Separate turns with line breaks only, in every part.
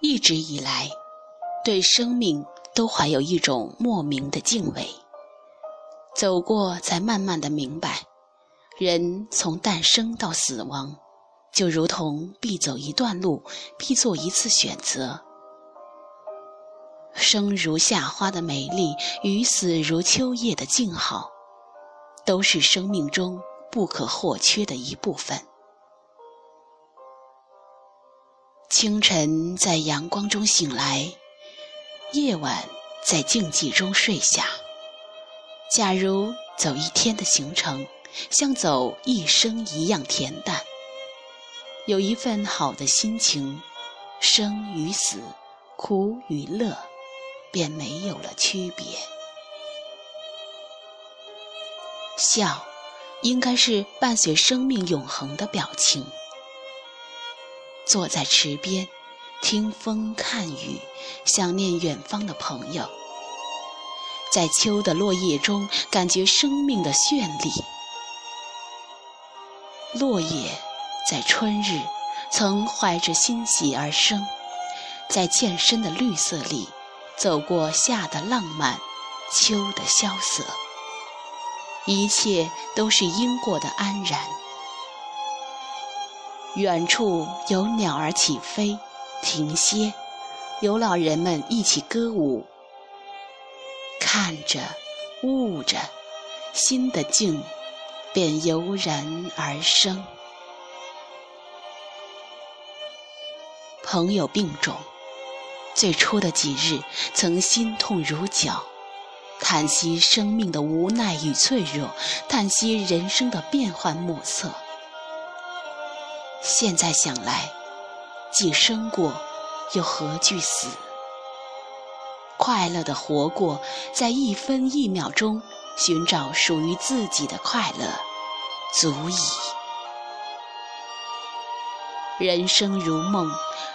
一直以来，对生命都怀有一种莫名的敬畏。走过，才慢慢的明白，人从诞生到死亡，就如同必走一段路，必做一次选择。生如夏花的美丽与死如秋叶的静好，都是生命中不可或缺的一部分。清晨在阳光中醒来，夜晚在静寂中睡下。假如走一天的行程，像走一生一样恬淡，有一份好的心情，生与死，苦与乐。便没有了区别。笑，应该是伴随生命永恒的表情。坐在池边，听风看雨，想念远方的朋友。在秋的落叶中，感觉生命的绚丽。落叶在春日曾怀着欣喜而生，在渐深的绿色里。走过夏的浪漫，秋的萧瑟，一切都是因过的安然。远处有鸟儿起飞、停歇，有老人们一起歌舞。看着，悟着，心的静便油然而生。朋友病重。最初的几日，曾心痛如绞，叹息生命的无奈与脆弱，叹息人生的变幻莫测。现在想来，既生过，又何惧死？快乐的活过，在一分一秒钟寻找属于自己的快乐，足矣。人生如梦，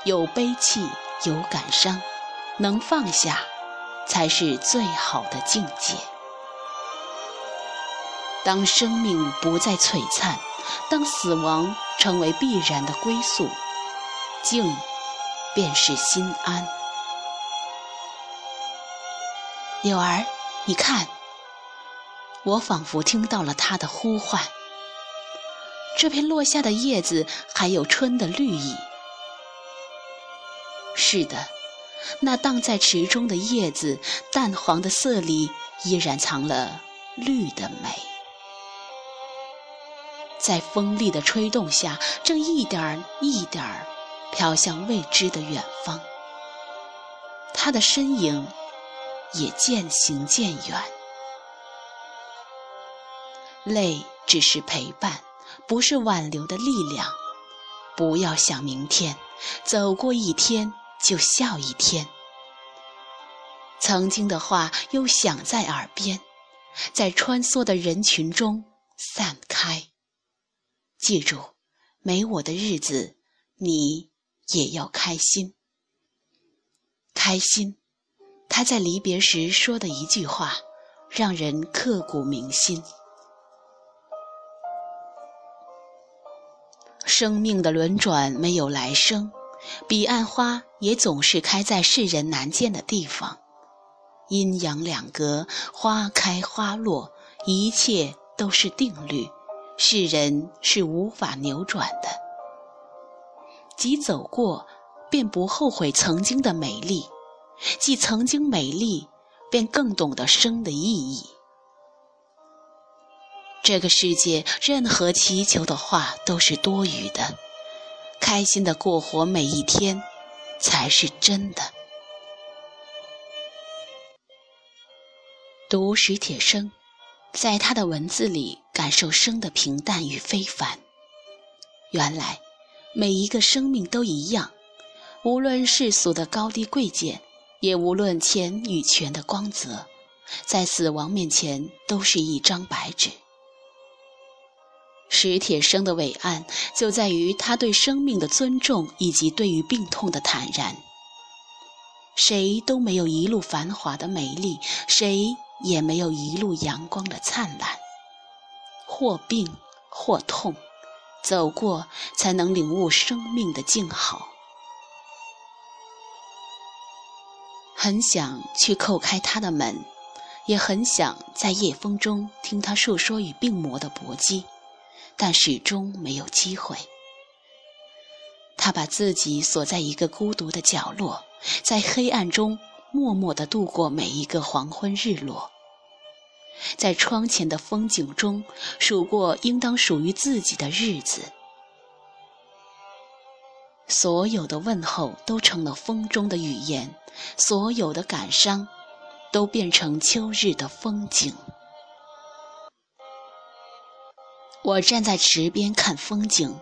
有悲戚。有感伤，能放下，才是最好的境界。当生命不再璀璨，当死亡成为必然的归宿，静，便是心安。柳儿，你看，我仿佛听到了他的呼唤。这片落下的叶子，还有春的绿意。是的，那荡在池中的叶子，淡黄的色里依然藏了绿的美。在风力的吹动下，正一点儿一点儿飘向未知的远方。他的身影也渐行渐远。泪只是陪伴，不是挽留的力量。不要想明天，走过一天。就笑一天，曾经的话又响在耳边，在穿梭的人群中散开。记住，没我的日子，你也要开心。开心，他在离别时说的一句话，让人刻骨铭心。生命的轮转没有来生。彼岸花也总是开在世人难见的地方，阴阳两隔，花开花落，一切都是定律，世人是无法扭转的。即走过，便不后悔曾经的美丽；即曾经美丽，便更懂得生的意义。这个世界，任何祈求的话都是多余的。开心的过活每一天，才是真的。读史铁生，在他的文字里感受生的平淡与非凡。原来，每一个生命都一样，无论世俗的高低贵贱，也无论钱与权的光泽，在死亡面前都是一张白纸。史铁生的伟岸就在于他对生命的尊重，以及对于病痛的坦然。谁都没有一路繁华的美丽，谁也没有一路阳光的灿烂。或病或痛，走过才能领悟生命的静好。很想去叩开他的门，也很想在夜风中听他述说与病魔的搏击，但始终没有机会。他把自己锁在一个孤独的角落，在黑暗中默默地度过每一个黄昏日落，在窗前的风景中数过应当属于自己的日子。所有的问候都成了风中的语言，所有的感伤都变成秋日的风景。我站在池边看风景，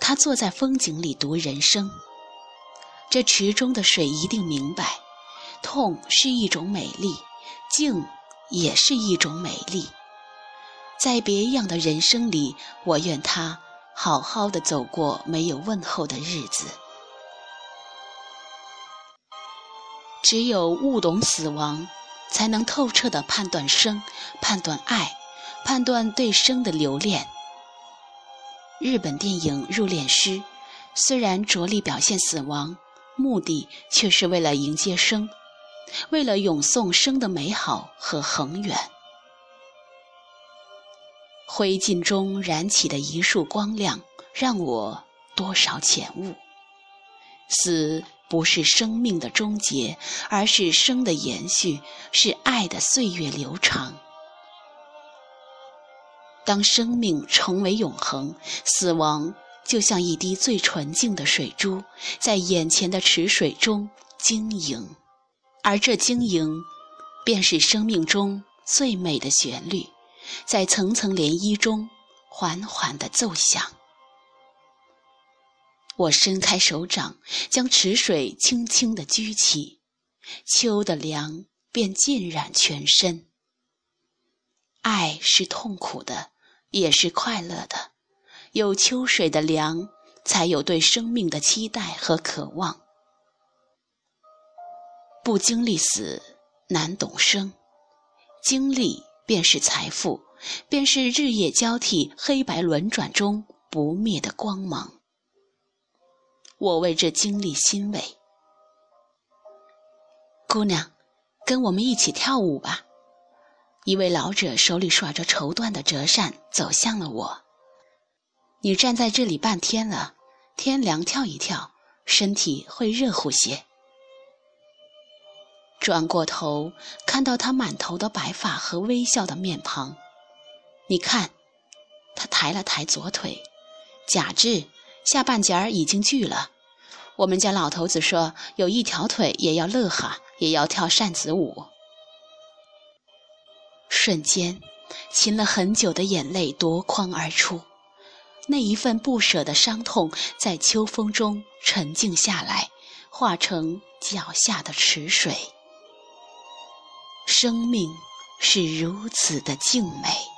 他坐在风景里读人生。这池中的水一定明白，痛是一种美丽，静也是一种美丽。在别样的人生里，我愿他。好好的走过没有问候的日子，只有悟懂死亡，才能透彻的判断生，判断爱，判断对生的留恋。日本电影《入殓师》虽然着力表现死亡，目的却是为了迎接生，为了咏颂生的美好和恒远。灰烬中燃起的一束光亮，让我多少浅悟：死不是生命的终结，而是生的延续，是爱的岁月流长。当生命成为永恒，死亡就像一滴最纯净的水珠，在眼前的池水中晶莹，而这晶莹，便是生命中最美的旋律。在层层涟漪中，缓缓地奏响。我伸开手掌，将池水轻轻地举起，秋的凉便浸染全身。爱是痛苦的，也是快乐的。有秋水的凉，才有对生命的期待和渴望。不经历死，难懂生。经历。便是财富，便是日夜交替、黑白轮转中不灭的光芒。我为这经历欣慰。姑娘，跟我们一起跳舞吧。一位老者手里耍着绸缎的折扇，走向了我。你站在这里半天了，天凉跳一跳，身体会热乎些。转过头，看到他满头的白发和微笑的面庞。你看，他抬了抬左腿，假肢下半截儿已经锯了。我们家老头子说，有一条腿也要乐哈，也要跳扇子舞。瞬间，噙了很久的眼泪夺眶而出，那一份不舍的伤痛在秋风中沉静下来，化成脚下的池水。生命是如此的静美。